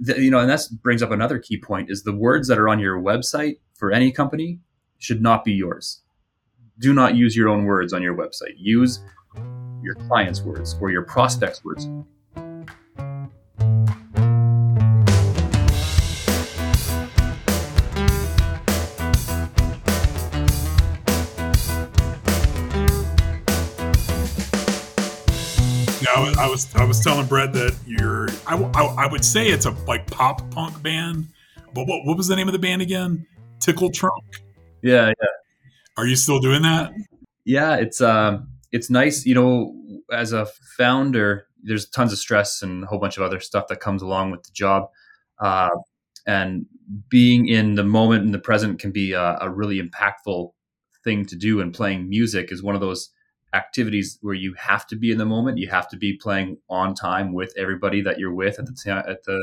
the, you know, and that brings up another key point: is the words that are on your website for any company should not be yours. Do not use your own words on your website. Use your client's words or your prospect's words. Was I was telling Brett that you're I, I, I, would say it's a like pop punk band, but what what was the name of the band again? Tickle Trunk. Yeah, yeah. Are you still doing that? Yeah, it's um it's nice, you know, as a founder, there's tons of stress and a whole bunch of other stuff that comes along with the job. Uh, and being in the moment in the present can be a, a really impactful thing to do and playing music is one of those activities where you have to be in the moment. You have to be playing on time with everybody that you're with at the time, at the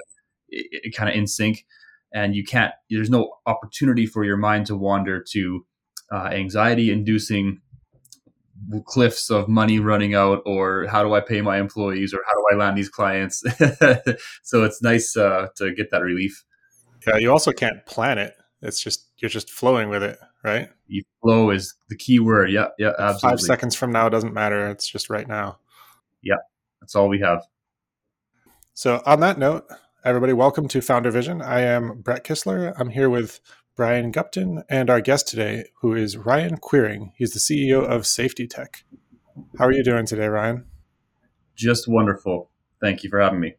kind of in sync, and you can't. There's no opportunity for your mind to wander to uh, anxiety-inducing cliffs of money running out, or how do I pay my employees, or how do I land these clients. so it's nice uh, to get that relief. Yeah, you also can't plan it. It's just you're just flowing with it, right? You flow is the key word. Yeah, yeah, absolutely. Five seconds from now doesn't matter. It's just right now. Yeah, that's all we have. So on that note, everybody, welcome to Founder Vision. I am Brett Kistler. I'm here with Brian Gupton and our guest today, who is Ryan Quiring. He's the CEO of Safety Tech. How are you doing today, Ryan? Just wonderful. Thank you for having me.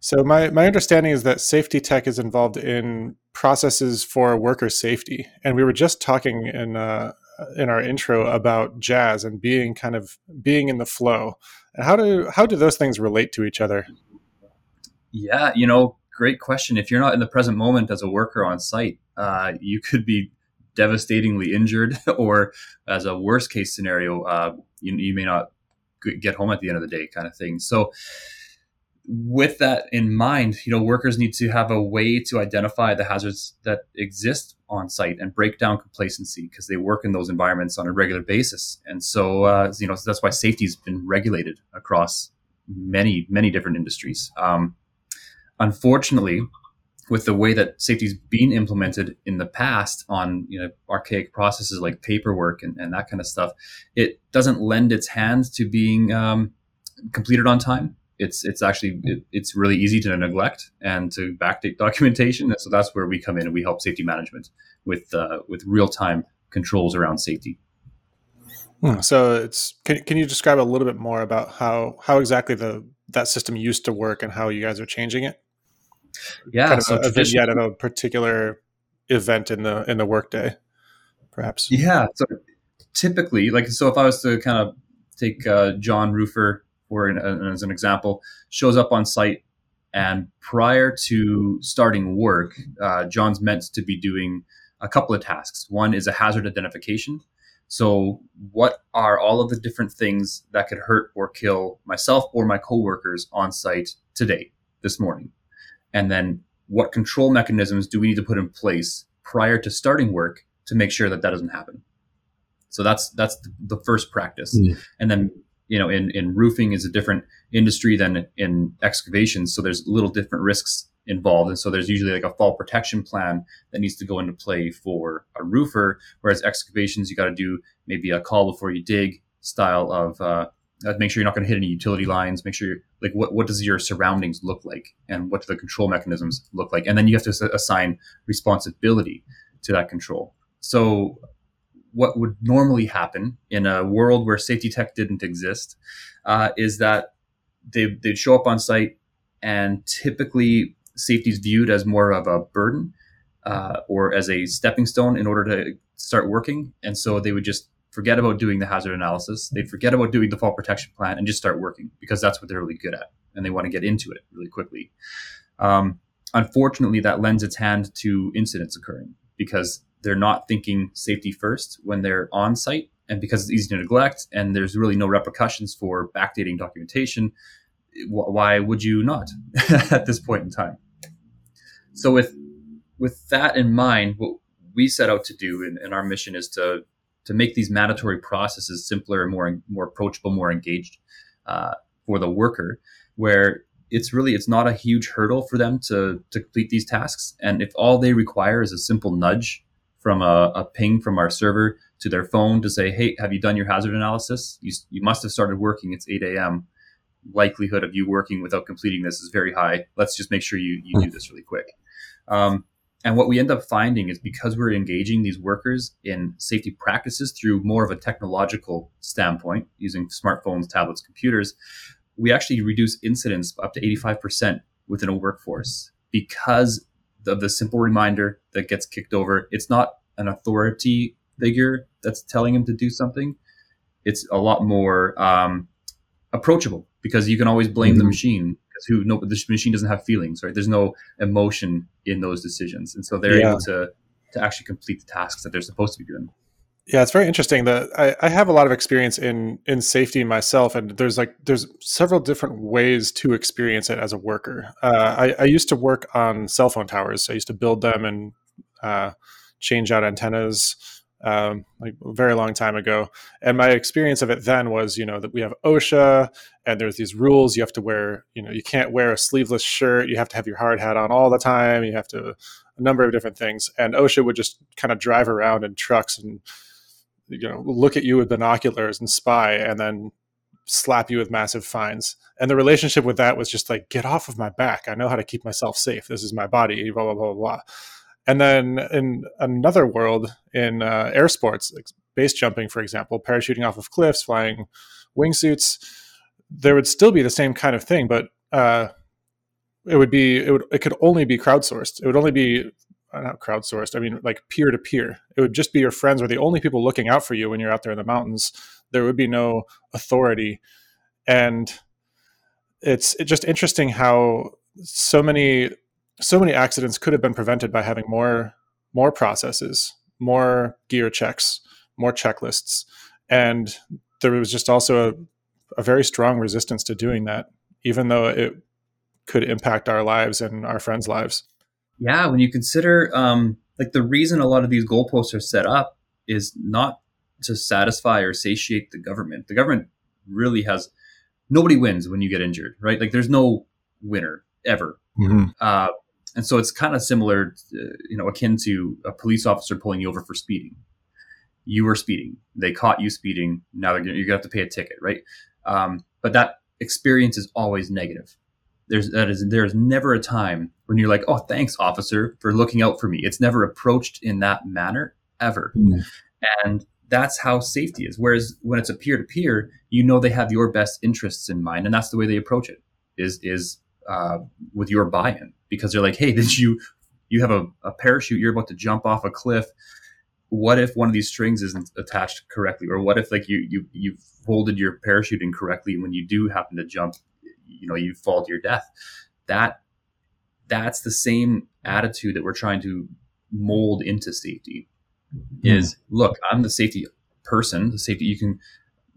So my, my understanding is that safety tech is involved in processes for worker safety, and we were just talking in uh, in our intro about jazz and being kind of being in the flow. And how do how do those things relate to each other? Yeah, you know, great question. If you're not in the present moment as a worker on site, uh, you could be devastatingly injured, or as a worst case scenario, uh, you, you may not get home at the end of the day, kind of thing. So with that in mind, you know, workers need to have a way to identify the hazards that exist on site and break down complacency because they work in those environments on a regular basis. And so, uh, you know, that's why safety has been regulated across many, many different industries. Um, unfortunately, with the way that safety's been implemented in the past on you know archaic processes like paperwork and, and that kind of stuff, it doesn't lend its hand to being um, completed on time it's it's actually it, it's really easy to neglect and to backdate documentation. And so that's where we come in and we help safety management with uh, with real time controls around safety. Hmm. So it's can, can you describe a little bit more about how how exactly the that system used to work and how you guys are changing it? Yeah, kind of so a, a vignette of a particular event in the in the workday, perhaps. Yeah. So typically, like so, if I was to kind of take uh, John Roofer or an, as an example, shows up on site. And prior to starting work, uh, John's meant to be doing a couple of tasks. One is a hazard identification. So, what are all of the different things that could hurt or kill myself or my coworkers on site today, this morning? And then, what control mechanisms do we need to put in place prior to starting work to make sure that that doesn't happen? So that's that's the first practice, mm. and then you know, in, in roofing is a different industry than in excavations. So there's little different risks involved. And so there's usually like a fall protection plan that needs to go into play for a roofer. Whereas excavations, you got to do maybe a call before you dig style of, uh, make sure you're not going to hit any utility lines. Make sure you're like what, what does your surroundings look like and what do the control mechanisms look like? And then you have to assign responsibility to that control. So what would normally happen in a world where safety tech didn't exist uh, is that they, they'd show up on site and typically safety is viewed as more of a burden uh, or as a stepping stone in order to start working. And so they would just forget about doing the hazard analysis. They'd forget about doing the fall protection plan and just start working because that's what they're really good at. And they want to get into it really quickly. Um, unfortunately, that lends its hand to incidents occurring because they're not thinking safety first when they're on site. And because it's easy to neglect and there's really no repercussions for backdating documentation, why would you not at this point in time? So with with that in mind, what we set out to do, and, and our mission is to to make these mandatory processes simpler and more more approachable, more engaged uh, for the worker. Where it's really it's not a huge hurdle for them to to complete these tasks. And if all they require is a simple nudge from a, a ping from our server to their phone to say, "Hey, have you done your hazard analysis? You you must have started working. It's 8 a.m. Likelihood of you working without completing this is very high. Let's just make sure you you do this really quick." Um, and what we end up finding is because we're engaging these workers in safety practices through more of a technological standpoint, using smartphones, tablets, computers, we actually reduce incidents up to 85% within a workforce because of the simple reminder that gets kicked over. It's not an authority figure that's telling him to do something. It's a lot more um, approachable because you can always blame mm-hmm. the machine because who no the machine doesn't have feelings, right? There's no emotion in those decisions, and so they're yeah. able to to actually complete the tasks that they're supposed to be doing. Yeah, it's very interesting. That I, I have a lot of experience in in safety myself, and there's like there's several different ways to experience it as a worker. Uh, I, I, used to work on cell phone towers. I used to build them and uh, change out antennas um, like a very long time ago. And my experience of it then was, you know, that we have OSHA and there's these rules. You have to wear, you know, you can't wear a sleeveless shirt. You have to have your hard hat on all the time. You have to a number of different things. And OSHA would just kind of drive around in trucks and you know look at you with binoculars and spy, and then slap you with massive fines. And the relationship with that was just like, get off of my back. I know how to keep myself safe. This is my body. Blah blah blah blah. And then in another world, in uh, air sports, like base jumping, for example, parachuting off of cliffs, flying wingsuits, there would still be the same kind of thing, but uh, it would be it would it could only be crowdsourced. It would only be Uh, not crowdsourced. I mean, like peer to peer. It would just be your friends were the only people looking out for you when you're out there in the mountains. There would be no authority, and it's it's just interesting how so many so many accidents could have been prevented by having more more processes, more gear checks, more checklists, and there was just also a, a very strong resistance to doing that, even though it could impact our lives and our friends' lives. Yeah, when you consider um, like the reason a lot of these goalposts are set up is not to satisfy or satiate the government. The government really has nobody wins when you get injured, right? Like there's no winner ever. Mm-hmm. Uh, and so it's kind of similar, to, you know, akin to a police officer pulling you over for speeding. You were speeding. They caught you speeding. Now you're going to have to pay a ticket, right? Um, but that experience is always negative. There's that is there is never a time when you're like, oh, thanks, officer, for looking out for me. It's never approached in that manner ever, mm. and that's how safety is. Whereas when it's a peer to peer, you know they have your best interests in mind, and that's the way they approach it. Is is uh, with your buy-in because they're like, hey, did you you have a, a parachute? You're about to jump off a cliff. What if one of these strings isn't attached correctly, or what if like you you you folded your parachute incorrectly when you do happen to jump, you know, you fall to your death. That that's the same attitude that we're trying to mold into safety. Mm. Is look, I'm the safety person, the safety you can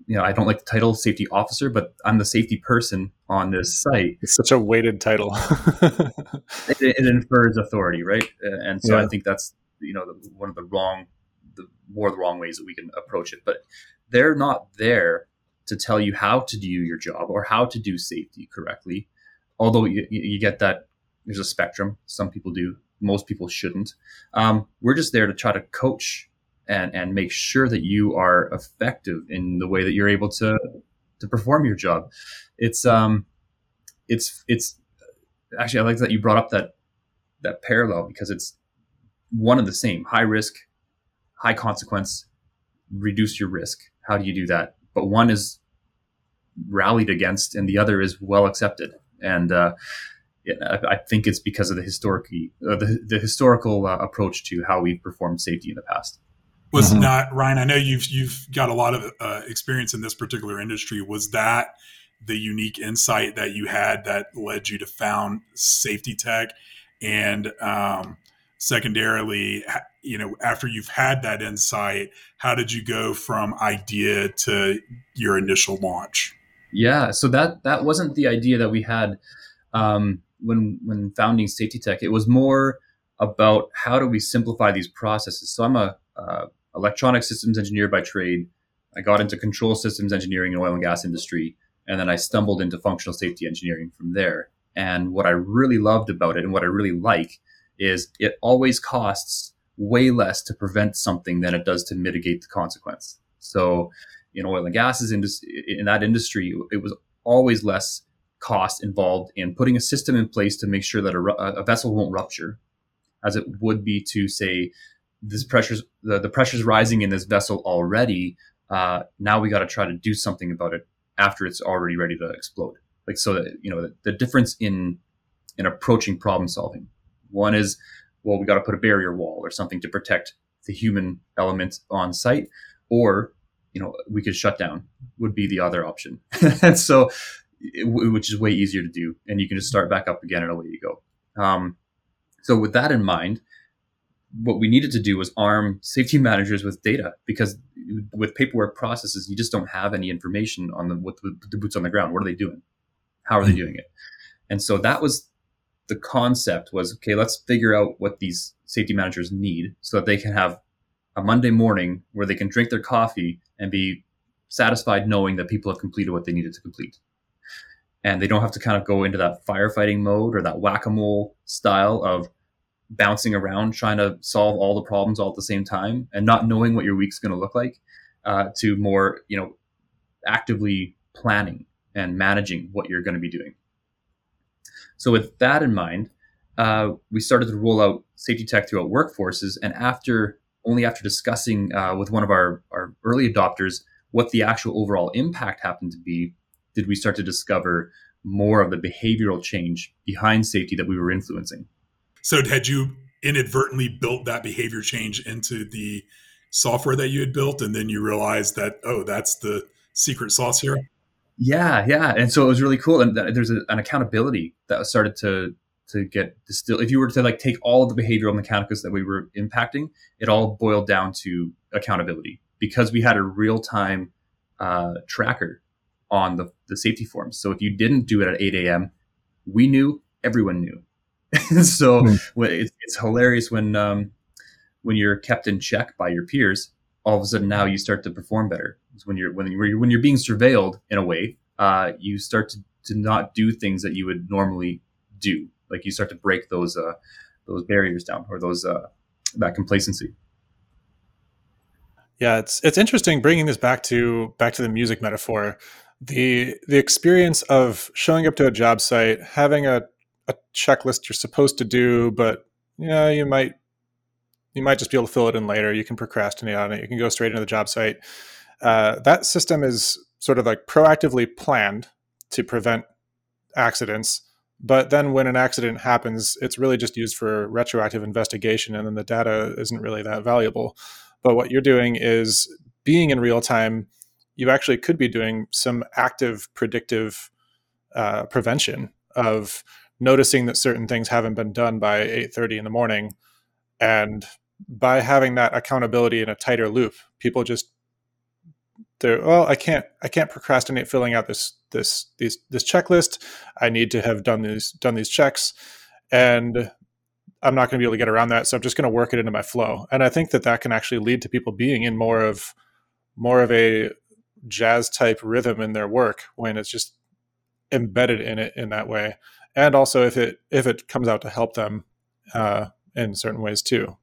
you know, I don't like the title safety officer, but I'm the safety person on this site. It's such a weighted title. it, it, infers authority, right? And so yeah. I think that's you know the, one of the wrong, the more the wrong ways that we can approach it. But they're not there to tell you how to do your job or how to do safety correctly. Although you, you get that there's a spectrum. Some people do. Most people shouldn't. Um, we're just there to try to coach and and make sure that you are effective in the way that you're able to to perform your job. It's um it's it's actually I like that you brought up that that parallel because it's one of the same high risk, high consequence, reduce your risk. How do you do that? But one is rallied against and the other is well accepted. And uh, I, I think it's because of the historic, uh, the, the historical uh, approach to how we've performed safety in the past was mm-hmm. not Ryan. I know you've you've got a lot of uh, experience in this particular industry. Was that the unique insight that you had that led you to found Safety Tech? And um, secondarily, you know, after you've had that insight, how did you go from idea to your initial launch? Yeah, so that that wasn't the idea that we had um, when when founding Safety Tech. It was more about how do we simplify these processes. So I'm a uh, electronic systems engineer by trade. I got into control systems engineering in oil and gas industry, and then I stumbled into functional safety engineering from there. And what I really loved about it and what I really like is it always costs way less to prevent something than it does to mitigate the consequence. So in oil and gases industry, in that industry, it was always less cost involved in putting a system in place to make sure that a, a vessel won't rupture, as it would be to say this pressure's the, the pressure's rising in this vessel already. Uh, now we got to try to do something about it after it's already ready to explode. Like so that you know the, the difference in in approaching problem solving. One is well we got to put a barrier wall or something to protect the human element on site, or you know we could shut down would be the other option. and so which is way easier to do, and you can just start back up again and away you go. Um, so with that in mind, what we needed to do was arm safety managers with data because with paperwork processes, you just don't have any information on the what the boots on the ground. What are they doing? How are they hmm. doing it? And so that was the concept was okay. Let's figure out what these safety managers need so that they can have a Monday morning where they can drink their coffee and be satisfied knowing that people have completed what they needed to complete and they don't have to kind of go into that firefighting mode or that whack-a-mole style of bouncing around trying to solve all the problems all at the same time and not knowing what your week's going to look like uh, to more you know actively planning and managing what you're going to be doing so with that in mind uh, we started to roll out safety tech throughout workforces and after only after discussing uh, with one of our, our early adopters what the actual overall impact happened to be did we start to discover more of the behavioral change behind safety that we were influencing. So, had you inadvertently built that behavior change into the software that you had built, and then you realized that, oh, that's the secret sauce here? Yeah, yeah. And so it was really cool. And there's a, an accountability that started to to get distilled. If you were to like take all of the behavioral mechanicals that we were impacting, it all boiled down to accountability because we had a real time uh, tracker on the, the safety forms. So if you didn't do it at 8 a.m., we knew, everyone knew. so mm. it's, it's, hilarious when um, when you're kept in check by your peers. All of a sudden, now you start to perform better. It's when you're when you're when you're being surveilled in a way, uh, you start to, to not do things that you would normally do. Like you start to break those uh, those barriers down or those uh, that complacency. Yeah, it's it's interesting bringing this back to back to the music metaphor the the experience of showing up to a job site, having a, a checklist you're supposed to do, but yeah, you might you might just be able to fill it in later. You can procrastinate on it. You can go straight into the job site. Uh, that system is sort of like proactively planned to prevent accidents. But then when an accident happens, it's really just used for retroactive investigation, and then the data isn't really that valuable. But what you're doing is being in real time you actually could be doing some active predictive uh, prevention of noticing that certain things haven't been done by 8.30 in the morning and by having that accountability in a tighter loop people just they're well i can't i can't procrastinate filling out this this these this checklist. I need to have done these done these checks and i'm not going to be able to get around that so i'm just going to work it into my flow. And i think that that can actually lead to people being in more of more of a jazz type rhythm in their work when it's just embedded in it in that way. And also if it if it comes out to help them uh, in certain ways too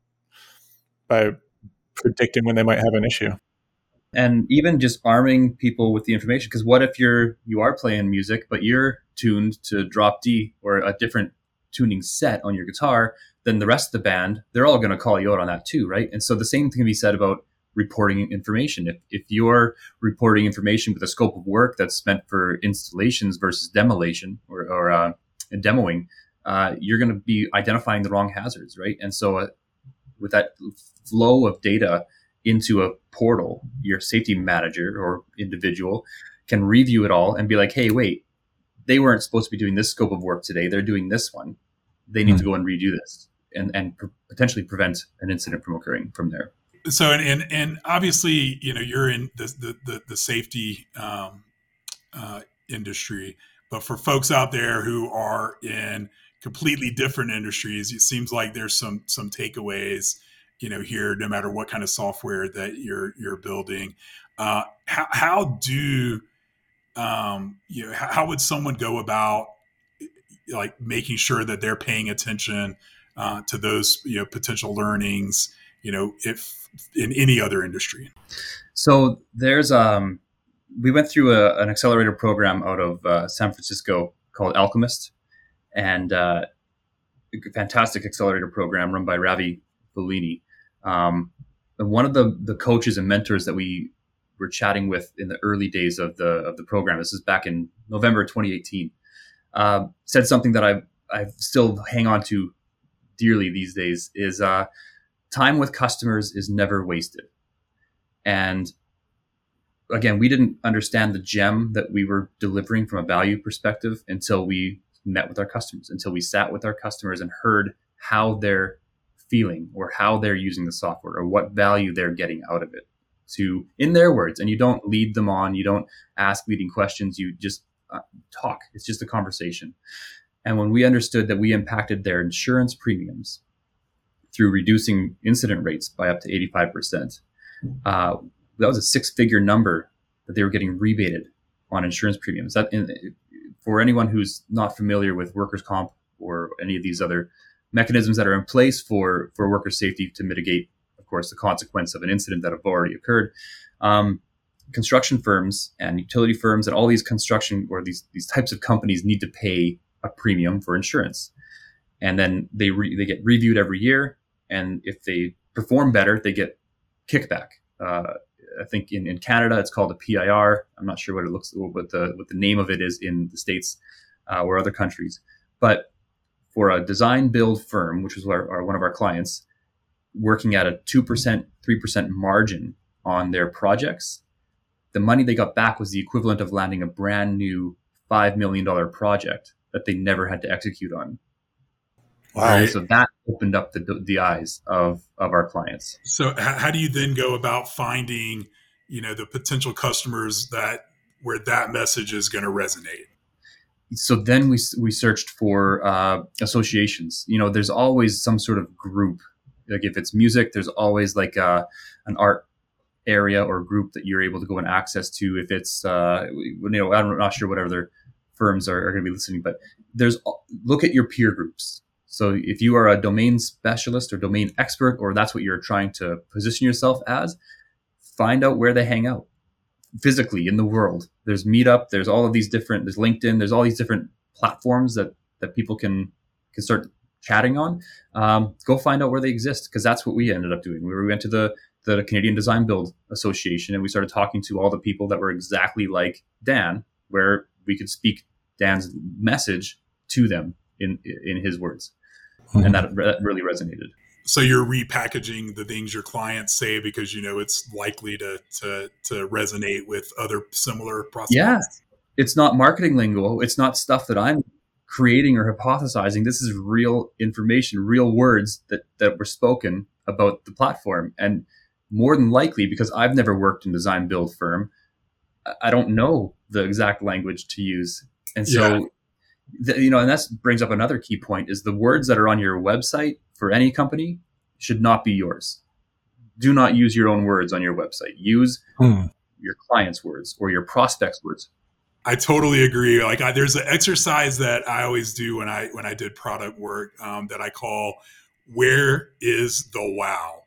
by predicting when they might have an issue and even just arming people with the information because what if you're you are playing music but you're tuned to drop d or a different tuning set on your guitar then the rest of the band they're all going to call you out on that too right and so the same thing can be said about reporting information. If, if you're reporting information with a scope of work that's meant for installations versus demolition or, or uh, demoing, uh, you're going to be identifying the wrong hazards, right? And so, uh, with that flow of data into a portal, your safety manager or individual can review it all and be like, hey, wait, they weren't supposed to be doing this scope of work today. They're doing this one. They need mm-hmm. to go and redo this and, and pr- potentially prevent an incident from occurring from there so and, and and obviously you know you're in the the the, the safety um, uh, industry but for folks out there who are in completely different industries it seems like there's some some takeaways you know here no matter what kind of software that you're you're building uh, how, how do um, you know how, would someone go about like making sure that they're paying attention uh, to those you know potential learnings you know if in any other industry? So there's um we went through a, an accelerator program out of uh, san francisco called alchemist and uh, a fantastic accelerator program run by ravi Belani um, one of the the coaches and mentors that we were chatting with in the early days of the of the program this is back in november 2018 uh, said something that I I still hang on to dearly these days is uh, time with customers is never wasted. And again, we didn't understand the gem that we were delivering from a value perspective until we met with our customers, until we sat with our customers and heard how they're feeling or how they're using the software or what value they're getting out of it to in their words and you don't lead them on you don't ask leading questions you just uh, talk. It's just a conversation. And when we understood that we impacted their insurance premiums through reducing incident rates by up to 85%, uh, that was a six figure number that they were getting rebated on insurance premiums. That in, for anyone who's not familiar with workers' comp or any of these other mechanisms that are in place for, for worker safety to mitigate, of course, the consequence of an incident that have already occurred. Um, construction firms and utility firms and all these construction or these these types of companies need to pay a premium for insurance, and then they re, they get reviewed every year, and if they perform better, they get kickback. Uh, I think in, in Canada it's called a PIR. I'm not sure what it looks what the what the name of it is in the states uh, or other countries, but for a design build firm, which was our, our, one of our clients, working at a two percent, three percent margin on their projects, the money they got back was the equivalent of landing a brand new $5 million project that they never had to execute on. Wow. So that opened up the, the eyes of, of our clients. So how do you then go about finding, you know, the potential customers that where that message is going to resonate? So then we, we searched for uh, associations. You know, there's always some sort of group. Like if it's music, there's always like a, uh, an art area or group that you're able to go and access to if it's uh, you know I'm not sure what other firms are, are going to be listening, but there's look at your peer groups. So if you are a domain specialist or domain expert, or that's what you're trying to position yourself as, find out where they hang out physically in the world. There's Meetup. There's all of these different. There's LinkedIn. There's all these different platforms that that people can can start chatting on. Um, go find out where they exist because that's what we ended up doing. We went to the the Canadian Design Build Association, and we started talking to all the people that were exactly like Dan, where we could speak Dan's message to them in in his words, mm-hmm. and that, that really resonated. So you're repackaging the things your clients say because you know it's likely to to to resonate with other similar prospects. Yeah, it's not marketing lingo. It's not stuff that I'm creating or hypothesizing. This is real information, real words that that were spoken about the platform, and more than likely because I've never worked in design build firm, I don't know the exact language to use. And so, yeah. The, you know, and that brings up another key point is the words that are on your website for any company should not be yours. Do not use your own words on your website. Use hmm. your client's words or your prospect's words. I totally agree. Like I, there's an exercise that I always do when I when I did product work um, that I call "Where is the wow?"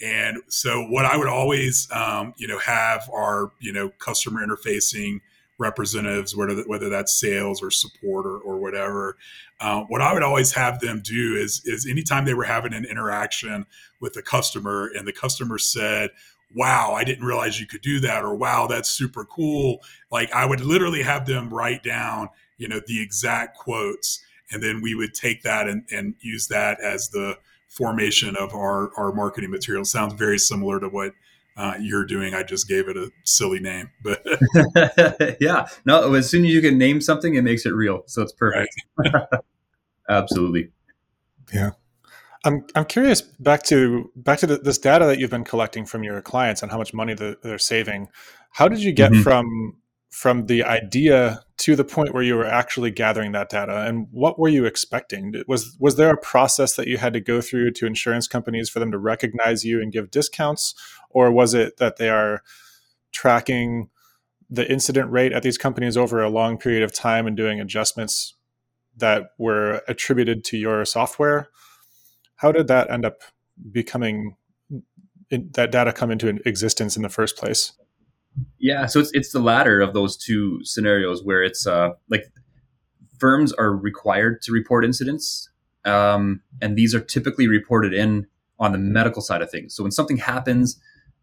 And so, what I would always, um, you know, have are you know customer interfacing representatives, whether whether that's sales or support or, or whatever. Uh, what I would always have them do is is anytime they were having an interaction with a customer and the customer said, "Wow, I didn't realize you could do that," or "Wow, that's super cool," like I would literally have them write down, you know, the exact quotes, and then we would take that and, and use that as the formation of our, our marketing material sounds very similar to what uh, you're doing. I just gave it a silly name, but yeah, no. As soon as you can name something, it makes it real, so it's perfect. Right. Absolutely. Yeah. I'm I'm curious back to back to the, this data that you've been collecting from your clients and how much money the, they're saving. How did you get mm-hmm. from from the idea to the point where you were actually gathering that data and what were you expecting was was there a process that you had to go through to insurance companies for them to recognize you and give discounts or was it that they are tracking the incident rate at these companies over a long period of time and doing adjustments that were attributed to your software. How did that end up becoming that data come into existence in the first place? Yeah, so it's it's the latter of those two scenarios where it's uh, like firms are required to report incidents, um, and these are typically reported in on the medical side of things. So when something happens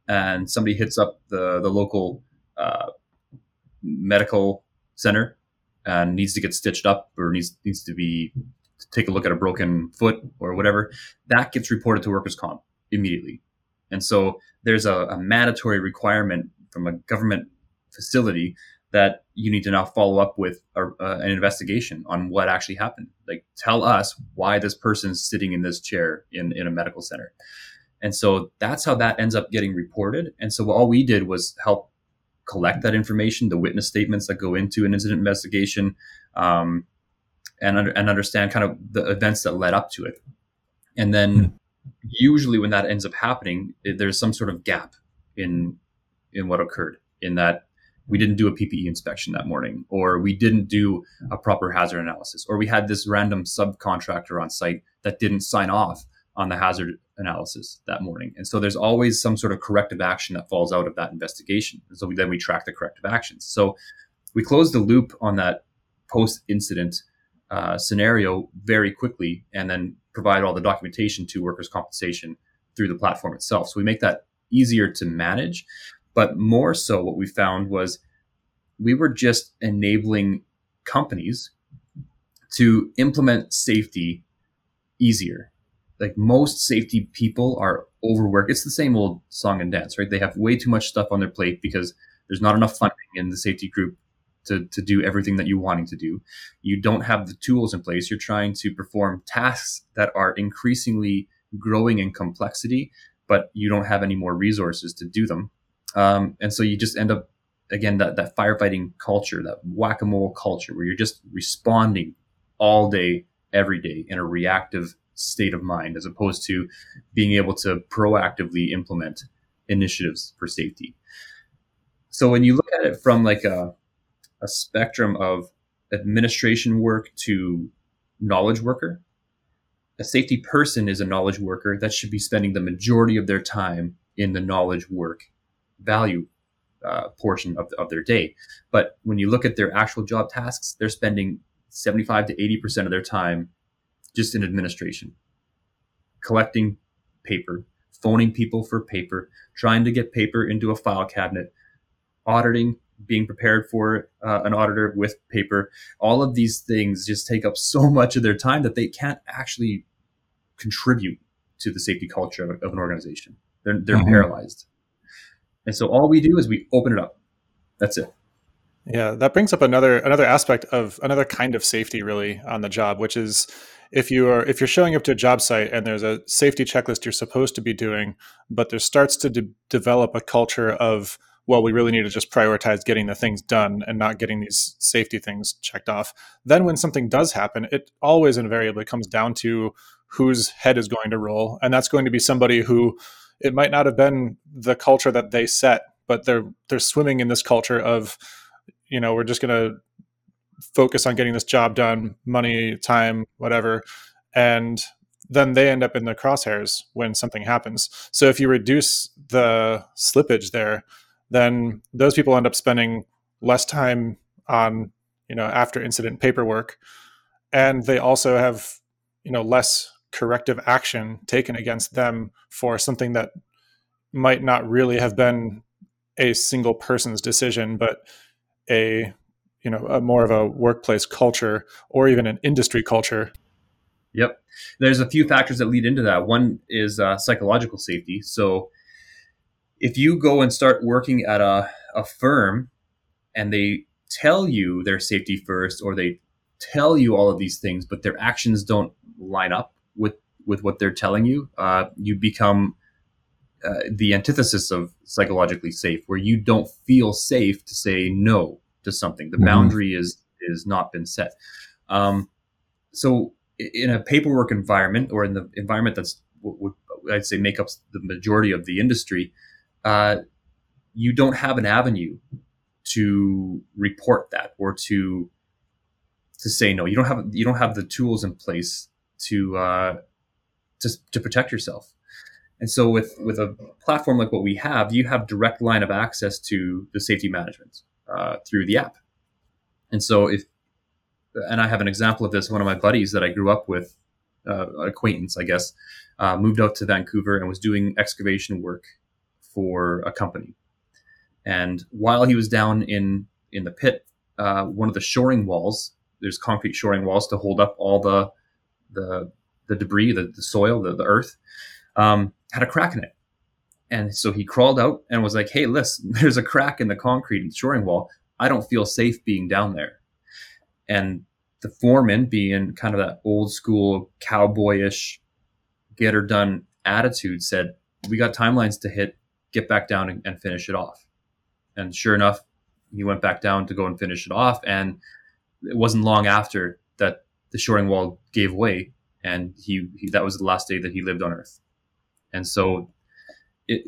and somebody hits up the the local uh, medical center and needs to get stitched up or needs needs to be to take a look at a broken foot or whatever, that gets reported to workers' comp immediately. And so there's a, a mandatory requirement from a government facility that you need to now follow up with a, uh, an investigation on what actually happened. Like, tell us why this person's sitting in this chair in, in a medical center. And so that's how that ends up getting reported. And so all we did was help collect that information, the witness statements that go into an incident investigation, um, and, and understand kind of the events that led up to it. And then mm-hmm. usually when that ends up happening, there's some sort of gap in in what occurred in that we didn't do a PPE inspection that morning, or we didn't do a proper hazard analysis, or we had this random subcontractor on site that didn't sign off on the hazard analysis that morning. And so there's always some sort of corrective action that falls out of that investigation. And so we, then we track the corrective actions. So we close the loop on that post incident uh, scenario very quickly and then provide all the documentation to workers' compensation through the platform itself. So we make that easier to manage. But more so, what we found was we were just enabling companies to implement safety easier like most safety people are overworked. It's the same old song and dance, right? They have way too much stuff on their plate because there's not enough funding in the safety group to, to do everything that you're wanting to do. You don't have the tools in place. You're trying to perform tasks that are increasingly growing in complexity, but you don't have any more resources to do them. Um, and so you just end up, again, that, that firefighting culture, that whack a mole culture where you're just responding all day, every day in a reactive state of mind as opposed to being able to proactively implement initiatives for safety. So when you look at it from like a, a spectrum of administration work to knowledge worker, a safety person is a knowledge worker that should be spending the majority of their time in the knowledge work value uh, portion of, of their day. But when you look at their actual job tasks, they're spending 75 to 80% of their time just in administration, collecting paper, phoning people for paper, trying to get paper into a file cabinet, auditing, being prepared for uh, an auditor with paper. All of these things just take up so much of their time that they can't actually contribute to the safety culture of, an organization. They're, they're mm-hmm. paralyzed. And so all we do is we open it up. That's it. Yeah, that brings up another another aspect of another kind of safety really on the job, which is if you are if you're showing up to a job site and there's a safety checklist you're supposed to be doing but there starts to de- develop a culture of well we really need to just prioritize getting the things done and not getting these safety things checked off then when something does happen it always invariably comes down to whose head is going to roll and that's going to be somebody who it might not have been the culture that they set but they're they're swimming in this culture of you know we're just going to focus on getting this job done, money, time, whatever. And then they end up in the crosshairs when something happens. So if you reduce the slippage there, then those people end up spending less time on, you know, after incident paperwork. And they also have, you know, less corrective action taken against them for something that might not really have been a single person's decision, but a you know a more of a workplace culture or even an industry culture. Yep. There's a few factors that lead into that. One is uh, psychological safety. So if you go and start working at a, a firm and they tell you their safety first or they tell you all of these things but their actions don't line up with with what they're telling you uh, you become uh, the antithesis of psychologically safe where you don't feel safe to say no to something. The mm-hmm. boundary is is not been set. Um, so in a paperwork environment or in the environment that's what would I'd say make up the majority of the industry, uh, you don't have an avenue to report that or to to say no. You don't have you don't have the tools in place to uh, to to protect yourself. And so with with a platform like what we have, you have direct line of access to the safety management uh, through the app. And so if and I have an example of this. One of my buddies that I grew up with, uh, acquaintance, I guess, uh, moved out to Vancouver and was doing excavation work for a company. And while he was down in in the pit, uh, one of the shoring walls, there's concrete shoring walls to hold up all the the the debris, the, the soil, the, the earth, um, had a crack in it. And so he crawled out and was like, "Hey, listen, there's a crack in the concrete and shoring wall. I don't feel safe being down there." And the foreman, being kind of that old school cowboyish, get her done attitude, said, "We got timelines to hit. Get back down and, and finish it off." And sure enough, he went back down to go and finish it off. And it wasn't long after that the shoring wall gave way, and he, he that was the last day that he lived on Earth. And so, it,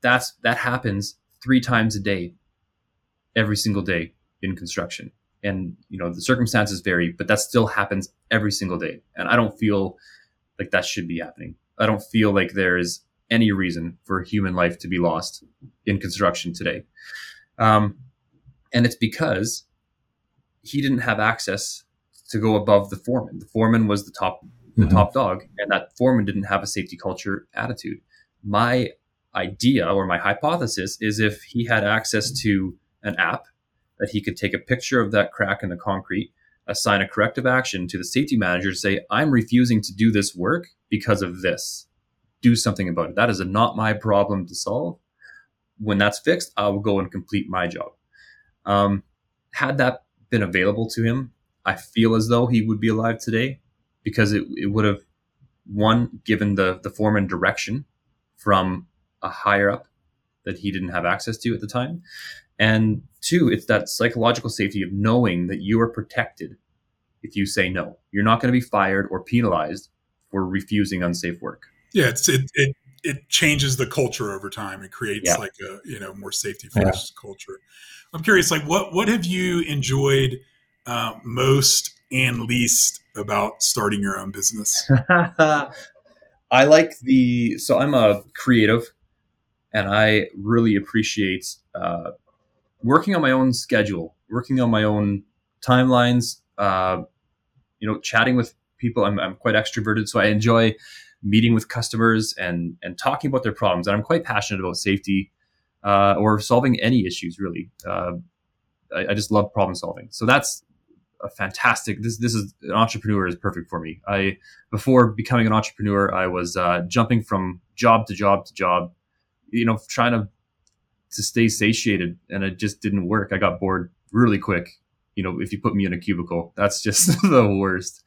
that's that happens three times a day, every single day in construction. And you know the circumstances vary, but that still happens every single day. And I don't feel like that should be happening. I don't feel like there is any reason for human life to be lost in construction today. Um, and it's because he didn't have access to go above the foreman. The foreman was the top the mm-hmm. top dog, and that foreman didn't have a safety culture attitude. My idea or my hypothesis is if he had access to an app that he could take a picture of that crack in the concrete, assign a corrective action to the safety manager to say, I'm refusing to do this work because of this. Do something about it. That is not my problem to solve. When that's fixed, I will go and complete my job. Um, had that been available to him, I feel as though he would be alive today because it, it would have one given the the form and direction from a higher up that he didn't have access to at the time and two it's that psychological safety of knowing that you are protected if you say no you're not going to be fired or penalized for refusing unsafe work yeah it's it, it it changes the culture over time. It creates yeah. like a you know more safety first yeah. culture. I'm curious, like what what have you enjoyed uh, most and least about starting your own business? I like the so I'm a creative, and I really appreciate uh, working on my own schedule, working on my own timelines. Uh, you know, chatting with people. I'm, I'm quite extroverted, so I enjoy meeting with customers and and talking about their problems. And I'm quite passionate about safety uh, or solving any issues. Really, uh, I, I, just love problem solving. So that's a fantastic. This this is an entrepreneur is perfect for me. I before becoming an entrepreneur, I was uh, jumping from job to job to job, you know, trying to to stay satiated, and it just didn't work. I got bored really quick. You know, if you put me in a cubicle, that's just the worst.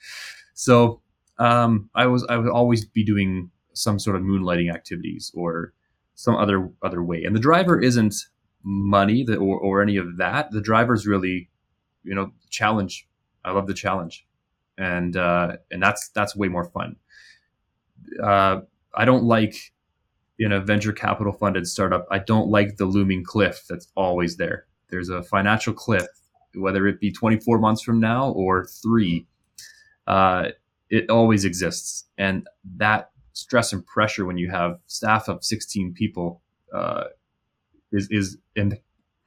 So um, I was I would always be doing some sort of moonlighting activities or some other other way. And the driver isn't money that, or, or any of that. The driver's really, you know, challenge. I love the challenge, and uh, and that's that's way more fun. Uh, I don't like in a venture capital funded startup. I don't like the looming cliff that's always there. There's a financial cliff, whether it be 24 months from now or three. Uh, it always exists, and that stress and pressure when you have staff of 16 people uh, is is in,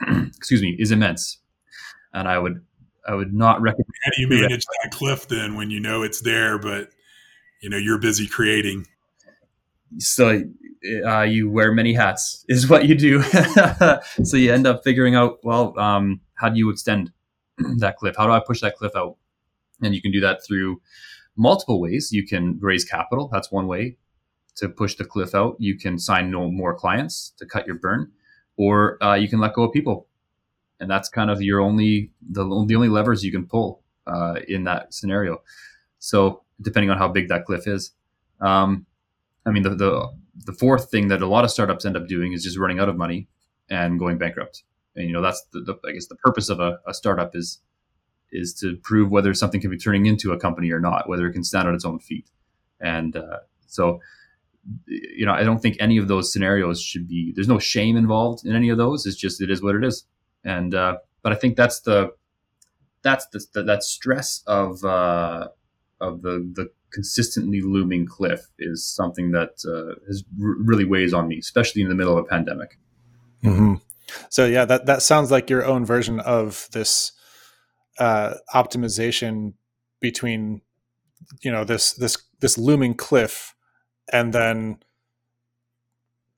excuse me is immense, and I would I would not recommend. How do you manage that cliff then when you know it's there, but you know you're busy creating? So uh, you wear many hats is what you do. so you end up figuring out well um, how do you extend that cliff? How do I push that cliff out? And you can do that through multiple ways. You can raise capital. That's one way to push the cliff out. You can sign no more clients to cut your burn, or uh, you can let go of people, and that's kind of your only the, the only levers you can pull uh, in that scenario. So depending on how big that cliff is, um, I mean the, the the fourth thing that a lot of startups end up doing is just running out of money and going bankrupt. And you know that's the, the I guess the purpose of a, a startup is is to prove whether something can be turning into a company or not, whether it can stand on its own feet. And uh, so, you know, I don't think any of those scenarios should be. There's no shame involved in any of those. It's just it is what it is. And uh, but I think that's the that's the, that stress of uh, of the the consistently looming cliff is something that uh, has r- really weighs on me, especially in the middle of a pandemic. Mm-hmm. So yeah, that that sounds like your own version of this uh, optimization between you know this this this looming cliff and then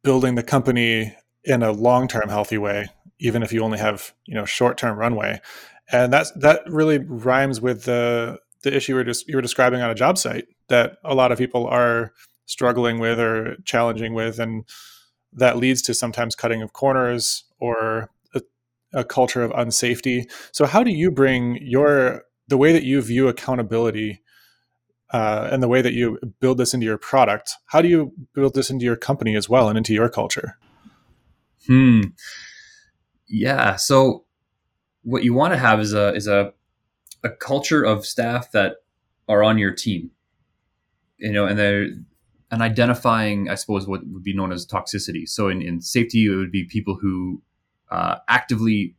building the company in a long-term healthy way even if you only have you know short-term runway. And that's that really rhymes with the the issue you were just you were describing on a job site that a lot of people are struggling with or challenging with and that leads to sometimes cutting of corners or a, a culture of unsafety. So how do you bring your the way that you view accountability uh, and the way that you build this into your product how do you build this into your company as well and into your culture? Hmm yeah so what you want to have is a is a a culture of staff that are on your team. You know and they're and identifying i suppose what would be known as toxicity. So in, in safety it would be people who uh, actively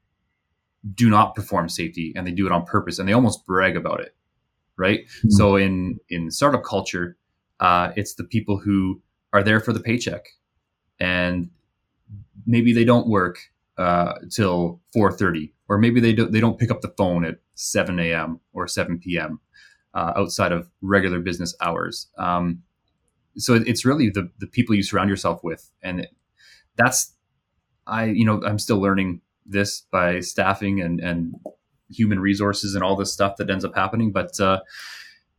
do not perform safety and they do it on purpose and they almost brag about it right? Mm-hmm. so in in startup culture uh, it's the people who are there for the paycheck and maybe they don't work uh, till 4.30 or maybe they don't, they don't pick up the phone at 7 a.m or 7 p.m uh, outside of regular business hours. Um, so it's really the, the people you surround yourself with. And that's i you know i'm still learning this by staffing and and human resources and all this stuff that ends up happening. But uh,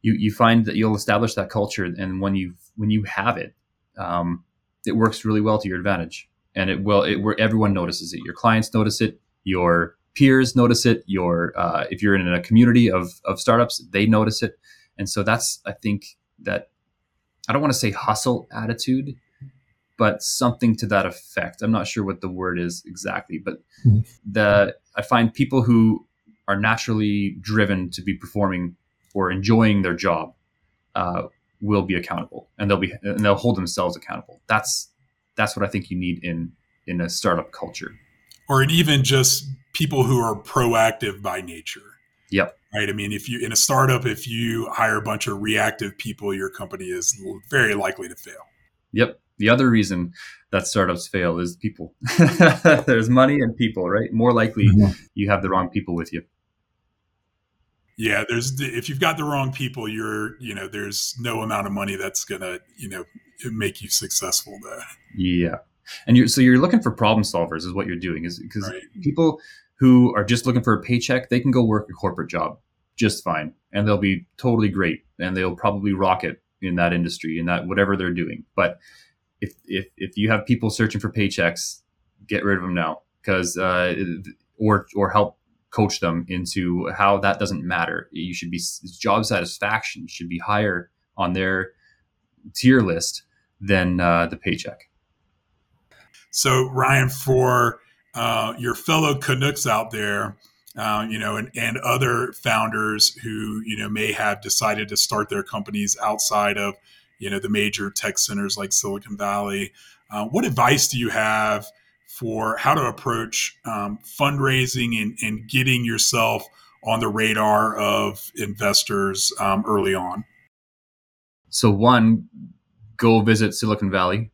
you you find that you'll establish that culture and when you when you have it um, it works really well to your advantage and it will it where everyone notices it. Your clients notice it your peers notice it your uh, if you're in a community of of startups they notice it. And so that's i think that i don't want to say hustle attitude but something to that effect. I'm not sure what the word is exactly but mm-hmm. the i find people who are naturally driven to be performing or enjoying their job uh, will be accountable and they'll be and they'll hold themselves accountable. That's that's what I think you need in in a startup culture. Or even just people who are proactive by nature. Yep. Right. I mean, if you in a startup, if you hire a bunch of reactive people, your company is very likely to fail. Yep. The other reason that startups fail is people. There's money and people, right? More likely mm-hmm. you have the wrong people with you. Yeah, there's if you've got the wrong people, you're you know there's no amount of money that's gonna you know make you successful there. Yeah, and you're so you're looking for problem solvers is what you're doing is because right. people who are just looking for a paycheck they can go work a corporate job just fine and they'll be totally great and they'll probably rock it in that industry in that whatever they're doing. But if if if you have people searching for paychecks, get rid of them now because uh, or or help coach them into how that doesn't matter. You should be job satisfaction should be higher on their tier list than uh, the paycheck. So Ryan, for uh, your fellow Canucks out there, uh, you know, and, and other founders who you know may have decided to start their companies outside of you know the major tech centers like Silicon Valley, uh, what advice do you have? for how to approach um, fundraising and, and, getting yourself on the radar of investors um, early on? So, one, go visit Silicon Valley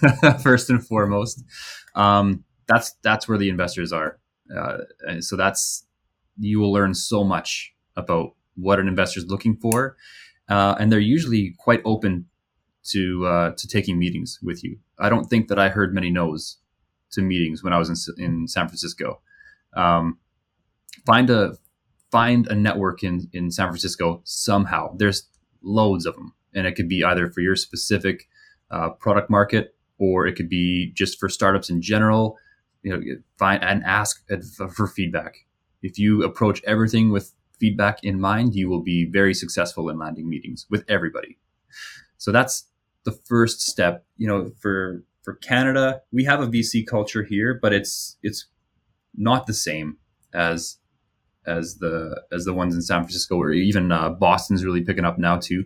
first and foremost. Um, that's that's where the investors are. Uh, so that's you will learn so much about what an investor is looking for, uh, and they're usually quite open to uh, to taking meetings with you. I don't think that I heard many no's to meetings when I was in, in San Francisco. Um, find a find a network in in San Francisco somehow. There's loads of them, and it could be either for your specific uh, product market or it could be just for startups in general. You know, find and ask for feedback. If you approach everything with feedback in mind, you will be very successful in landing meetings with everybody. So that's the first step. You know, for for Canada, we have a VC culture here, but it's it's not the same as as the as the ones in San Francisco or even uh, Boston's really picking up now too,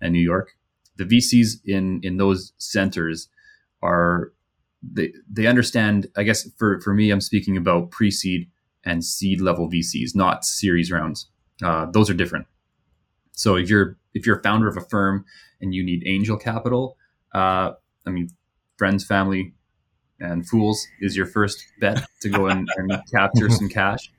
and New York. The VCs in in those centers are they they understand. I guess for for me, I'm speaking about pre seed and seed level VCs, not series rounds. Uh, those are different. So if you're if you're a founder of a firm and you need angel capital, uh, I mean, friends, family, and fools is your first bet to go and, and capture some cash.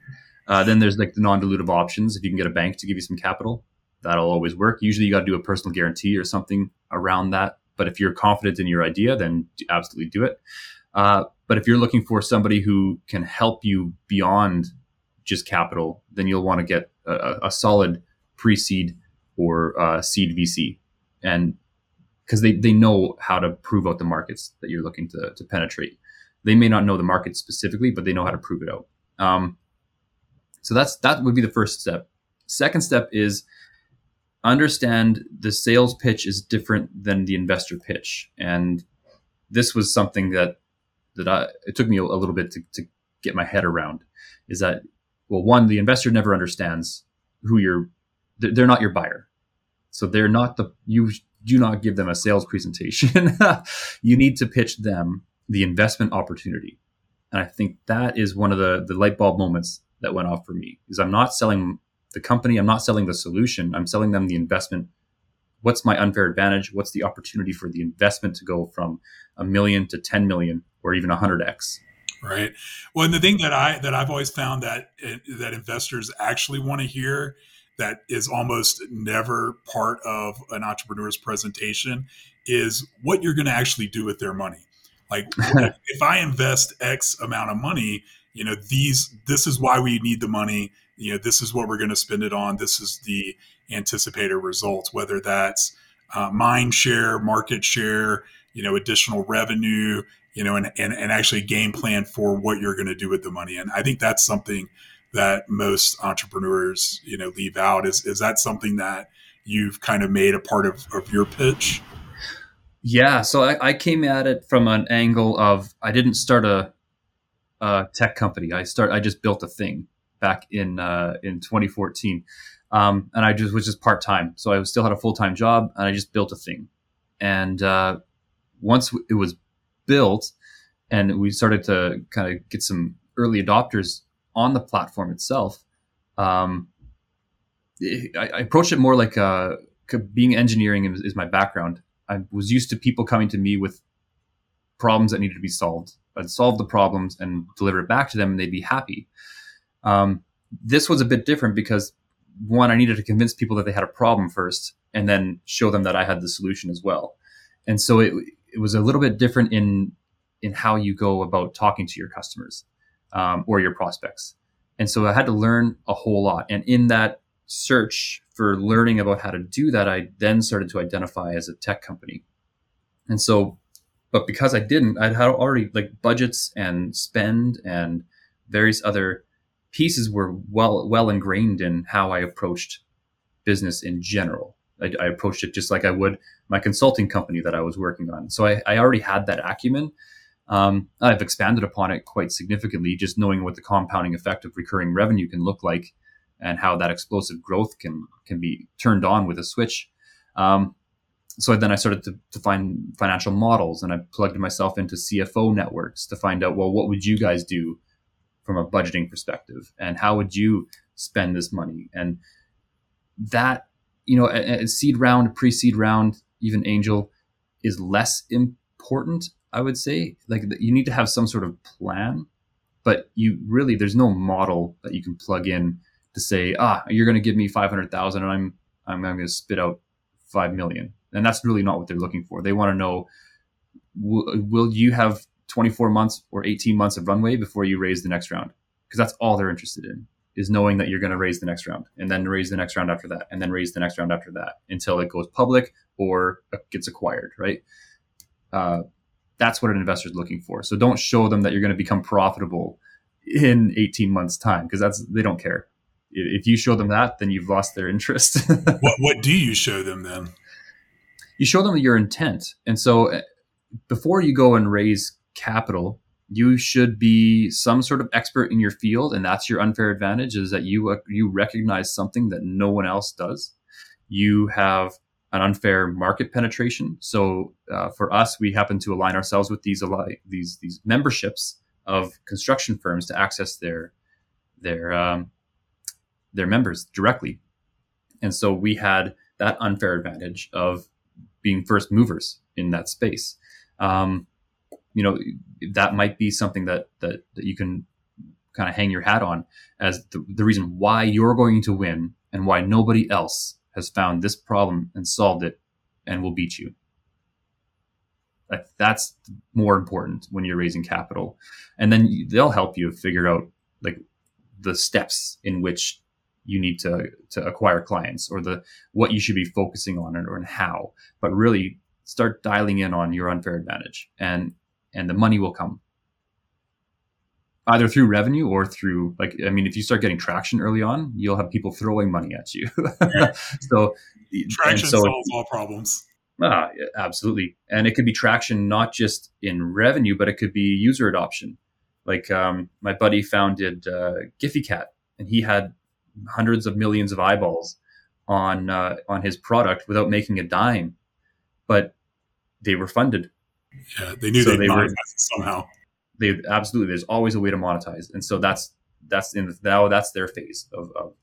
Uh, then there's like the non-dilutive options. If you can get a bank to give you some capital, that'll always work. Usually, you got to do a personal guarantee or something around that. But if you're confident in your idea, then absolutely do it. Uh, but if you're looking for somebody who can help you beyond just capital, then you'll want to get a, a solid pre-seed or uh, seed VC, and because they, they know how to prove out the markets that you're looking to, to penetrate. They may not know the market specifically, but they know how to prove it out. Um, so that's that would be the first step. Second step is understand the sales pitch is different than the investor pitch, and this was something that that I it took me a, a little bit to, to get my head around. Is that well, one, the investor never understands who you're. They're not your buyer, so they're not the you do not give them a sales presentation. you need to pitch them the investment opportunity. And I think that is one of the, the light bulb moments that went off for me is I'm not selling the company, I'm not selling the solution, I'm selling them the investment. What's my unfair advantage? What's the opportunity for the investment to go from a million to 10 million or even 100x? Right. Well, and the thing that I that I've always found that that investors actually want to hear that is almost never part of an entrepreneur's presentation is what you're going to actually do with their money. Like if I invest X amount of money, you know, these this is why we need the money. You know, this is what we're going to spend it on. This is the anticipated results, whether that's uh, mind share, market share, you know, additional revenue, you know, and, and, and actually game plan for what you're going to do with the money. And I think that's something that most entrepreneurs, you know, leave out. Is is that something that you've kind of made a part of, of your pitch? Yeah, so I, I came at it from an angle of I didn't start a, a tech company. I start I just built a thing back in uh, in 2014, um, and I just was just part time. So I still had a full time job, and I just built a thing. And uh, once it was built, and we started to kind of get some early adopters on the platform itself, um, I, I approached it more like uh, being engineering is, is, my background. I was used to people coming to me with problems that needed to be solved. I'd solve the problems and deliver it back to them, and they'd be happy. Um, this was a bit different because one, I needed to convince people that they had a problem first, and then show them that I had the solution as well. And so it it was a little bit different in in how you go about talking to your customers um, or your prospects. And so I had to learn a whole lot. And in that search for learning about how to do that, I then started to identify as a tech company. And so, but because I didn't, I had already like budgets and spend and various other pieces were well well ingrained in how I approached business in general. I, I approached it just like I would my consulting company that I was working on. So I, I already had that acumen um, I've expanded upon it quite significantly, just knowing what the compounding effect of recurring revenue can look like, and how that explosive growth can can be turned on with a switch. Um, so then I started to, to find financial models, and I plugged myself into CFO networks to find out, well, what would you guys do from a budgeting perspective, and how would you spend this money, and that you know, a, a seed round, pre-seed round, even angel is less important I would say. Like you need to have some sort of plan, but you really there's no model that you can plug in to say, ah, you're going to give me five hundred thousand, and I'm I'm, I'm going to spit out five million, and that's really not what they're looking for. They want to know, will, will you have 24 months or 18 months of runway before you raise the next round? Because that's all they're interested in is knowing that you're going to raise the next round and then raise the next round after that and then raise the next round after that until it goes public or gets acquired, right? Uh, that's what an investor is looking for. So don't show them that you're going to become profitable in 18 months time because that's they don't care. If you show them that, then you've lost their interest. what what do you show them then? You show them your intent. And so eh, before you go and raise capital, you should be some sort of expert in your field and that's your unfair advantage is that you uh, you recognize something that no one else does. You have an unfair market penetration. So uh, for us, we happen to align ourselves with these these these memberships of construction firms to access their their um, their members directly. And so we had that unfair advantage of being first movers in that space. Um, you know, that might be something that that, that you can kind of hang your hat on as the, the reason why you're going to win and why nobody else has found this problem and solved it and will beat you. Like that's more important when you're raising capital, and then they'll help you figure out like the steps in which you need to to acquire clients or the what you should be focusing on or and how. But really start dialing in on your unfair advantage, and and the money will come. Either through revenue or through like i mean if you start getting traction early on you'll have people throwing money at you. So traction so, solves all problems. Uh, absolutely. And it could be traction not just in revenue but it could be user adoption. Like um, my buddy founded uh, Gfycat and he had hundreds of millions of eyeballs on uh, on his product without making a dime but they were funded. Yeah they knew so they were somehow. They absolutely there's always a way to monetize and so that's that's in now that's their phase of, of,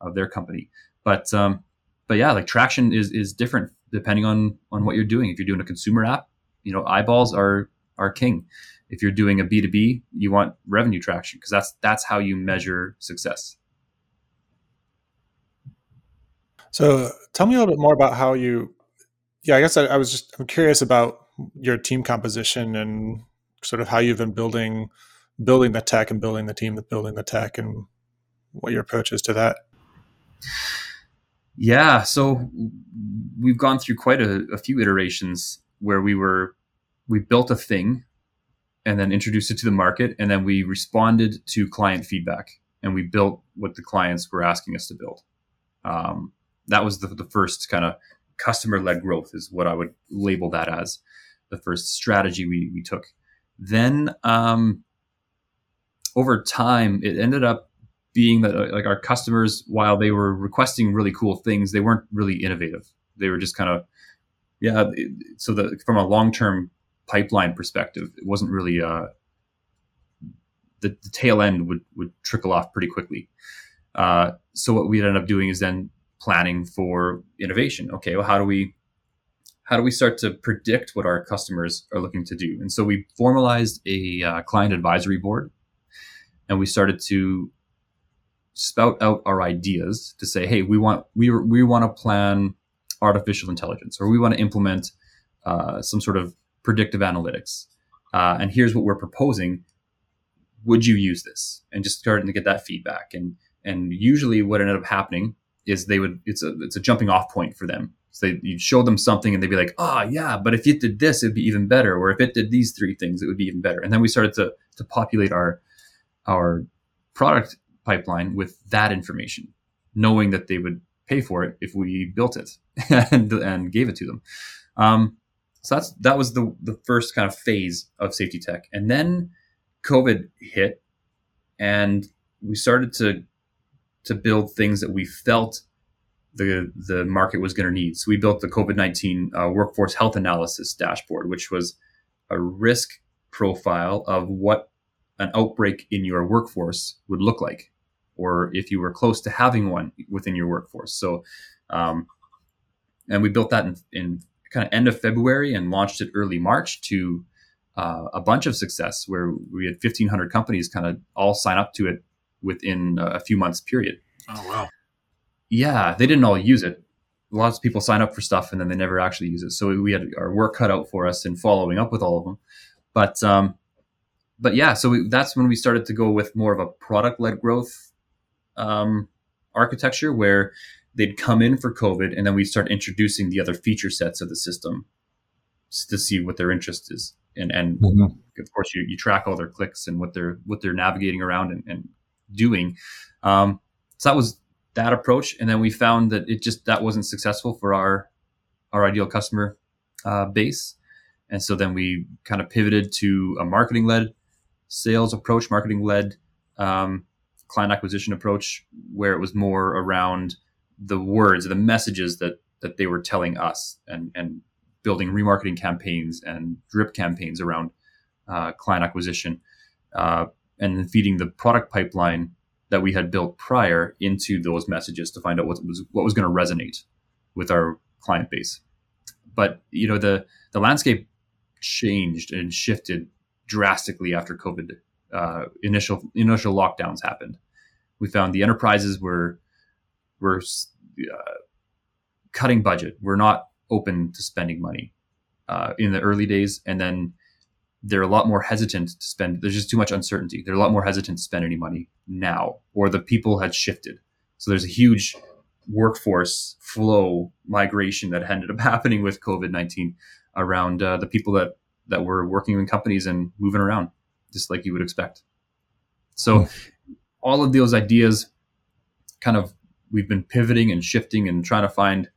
of their company. But um but yeah like traction is is different depending on on what you're doing. If you're doing a consumer app you know eyeballs are are king. If you're doing a b2b you want revenue traction because that's that's how you measure success so tell me a little bit more about how you yeah i guess I, I was just i'm curious about your team composition and sort of how you've been building building the tech and building the team that's building the tech and what your approach is to that. Yeah, so we've gone through quite a, a few iterations where we were we built a thing and then introduced it to the market and then we responded to client feedback and we built what the clients were asking us to build. Um, that was the, the first kind of customer led growth is what I would label that as the first strategy we, we took. Then um, over time, it ended up being that uh, like our customers, while they were requesting really cool things, they weren't really innovative. They were just kind of yeah. So that from a long term pipeline perspective, it wasn't really uh, the, the, tail end would would trickle off pretty quickly. Uh, so what we ended up doing is then planning for innovation. Okay, well, how do we how do we start to predict what our customers are looking to do? And so we formalized a uh, client advisory board and we started to spout out our ideas to say, hey, we want we we want to plan artificial intelligence or we want to implement uh, some sort of predictive analytics. Uh, and here's what we're proposing. Would you use this? And just starting to get that feedback. And and usually what ended up happening is they would it's a it's a jumping off point for them so they, you'd show them something and they'd be like, oh, yeah, but if it did this, it'd be even better. Or if it did these three things, it would be even better. And then we started to, to populate our, our product pipeline with that information, knowing that they would pay for it if we built it and, and gave it to them. Um, so that's that was the the first kind of phase of SafetyTek, and then COVID hit, and we started to to build things that we felt the the market was going to need. So we built the COVID nineteen uh, workforce health analysis dashboard, which was a risk profile of what an outbreak in your workforce would look like, or if you were close to having one within your workforce. So, um, and we built that in, in kind of end of February and launched it early March to uh, a bunch of success, where we had 1,500 companies kind of all sign up to it within a few months period. Oh wow! yeah, they didn't all use it. Lots of people sign up for stuff and then they never actually use it. So we had our work cut out for us in following up with all of them. But um, but yeah, so we, that's when we started to go with more of a product led growth um, architecture where they'd come in for COVID and then we'd start introducing the other feature sets of the system to see what their interest is. And and mm-hmm. of course you, you track all their clicks and what they're what they're navigating around and, and doing. Um, so that was that approach, and then we found that it just that wasn't successful for our our ideal customer uh, base, and so then we kind of pivoted to a marketing led sales approach, marketing led um, client acquisition approach, where it was more around the words, the messages that that they were telling us, and and building remarketing campaigns and drip campaigns around uh, client acquisition, uh, and then feeding the product pipeline that we had built prior into those messages to find out what was what was going to resonate with our client base. But you know the the landscape changed and shifted drastically after COVID uh, initial initial lockdowns happened. We found the enterprises were were uh, cutting budget. We're not open to spending money uh, in the early days, and then they're a lot more hesitant to spend. There's just too much uncertainty. They're a lot more hesitant to spend any money now, or the people had shifted. So there's a huge workforce flow migration that ended up happening with COVID nineteen around uh, the people that that were working in companies and moving around, just like you would expect. So mm. all of those ideas, kind of, we've been pivoting and shifting and trying to find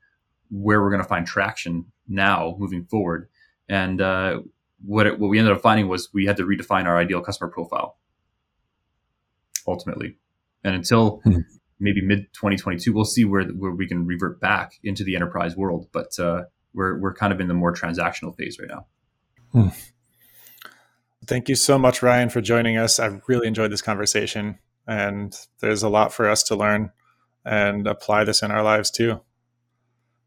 where we're going to find traction now moving forward. And uh, what it, what we ended up finding was we had to redefine our ideal customer profile ultimately. And until hmm. maybe mid 2022, we'll see where where we can revert back into the enterprise world. But uh, we're we're kind of in the more transactional phase right now. Hmm. Thank you so much, Ryan, for joining us. I've really enjoyed this conversation, and there's a lot for us to learn and apply this in our lives too,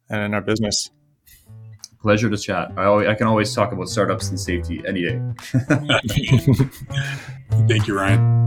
and in our business pleasure to chat. I, always, I can always talk about startups and safety any day. Thank you, Ryan.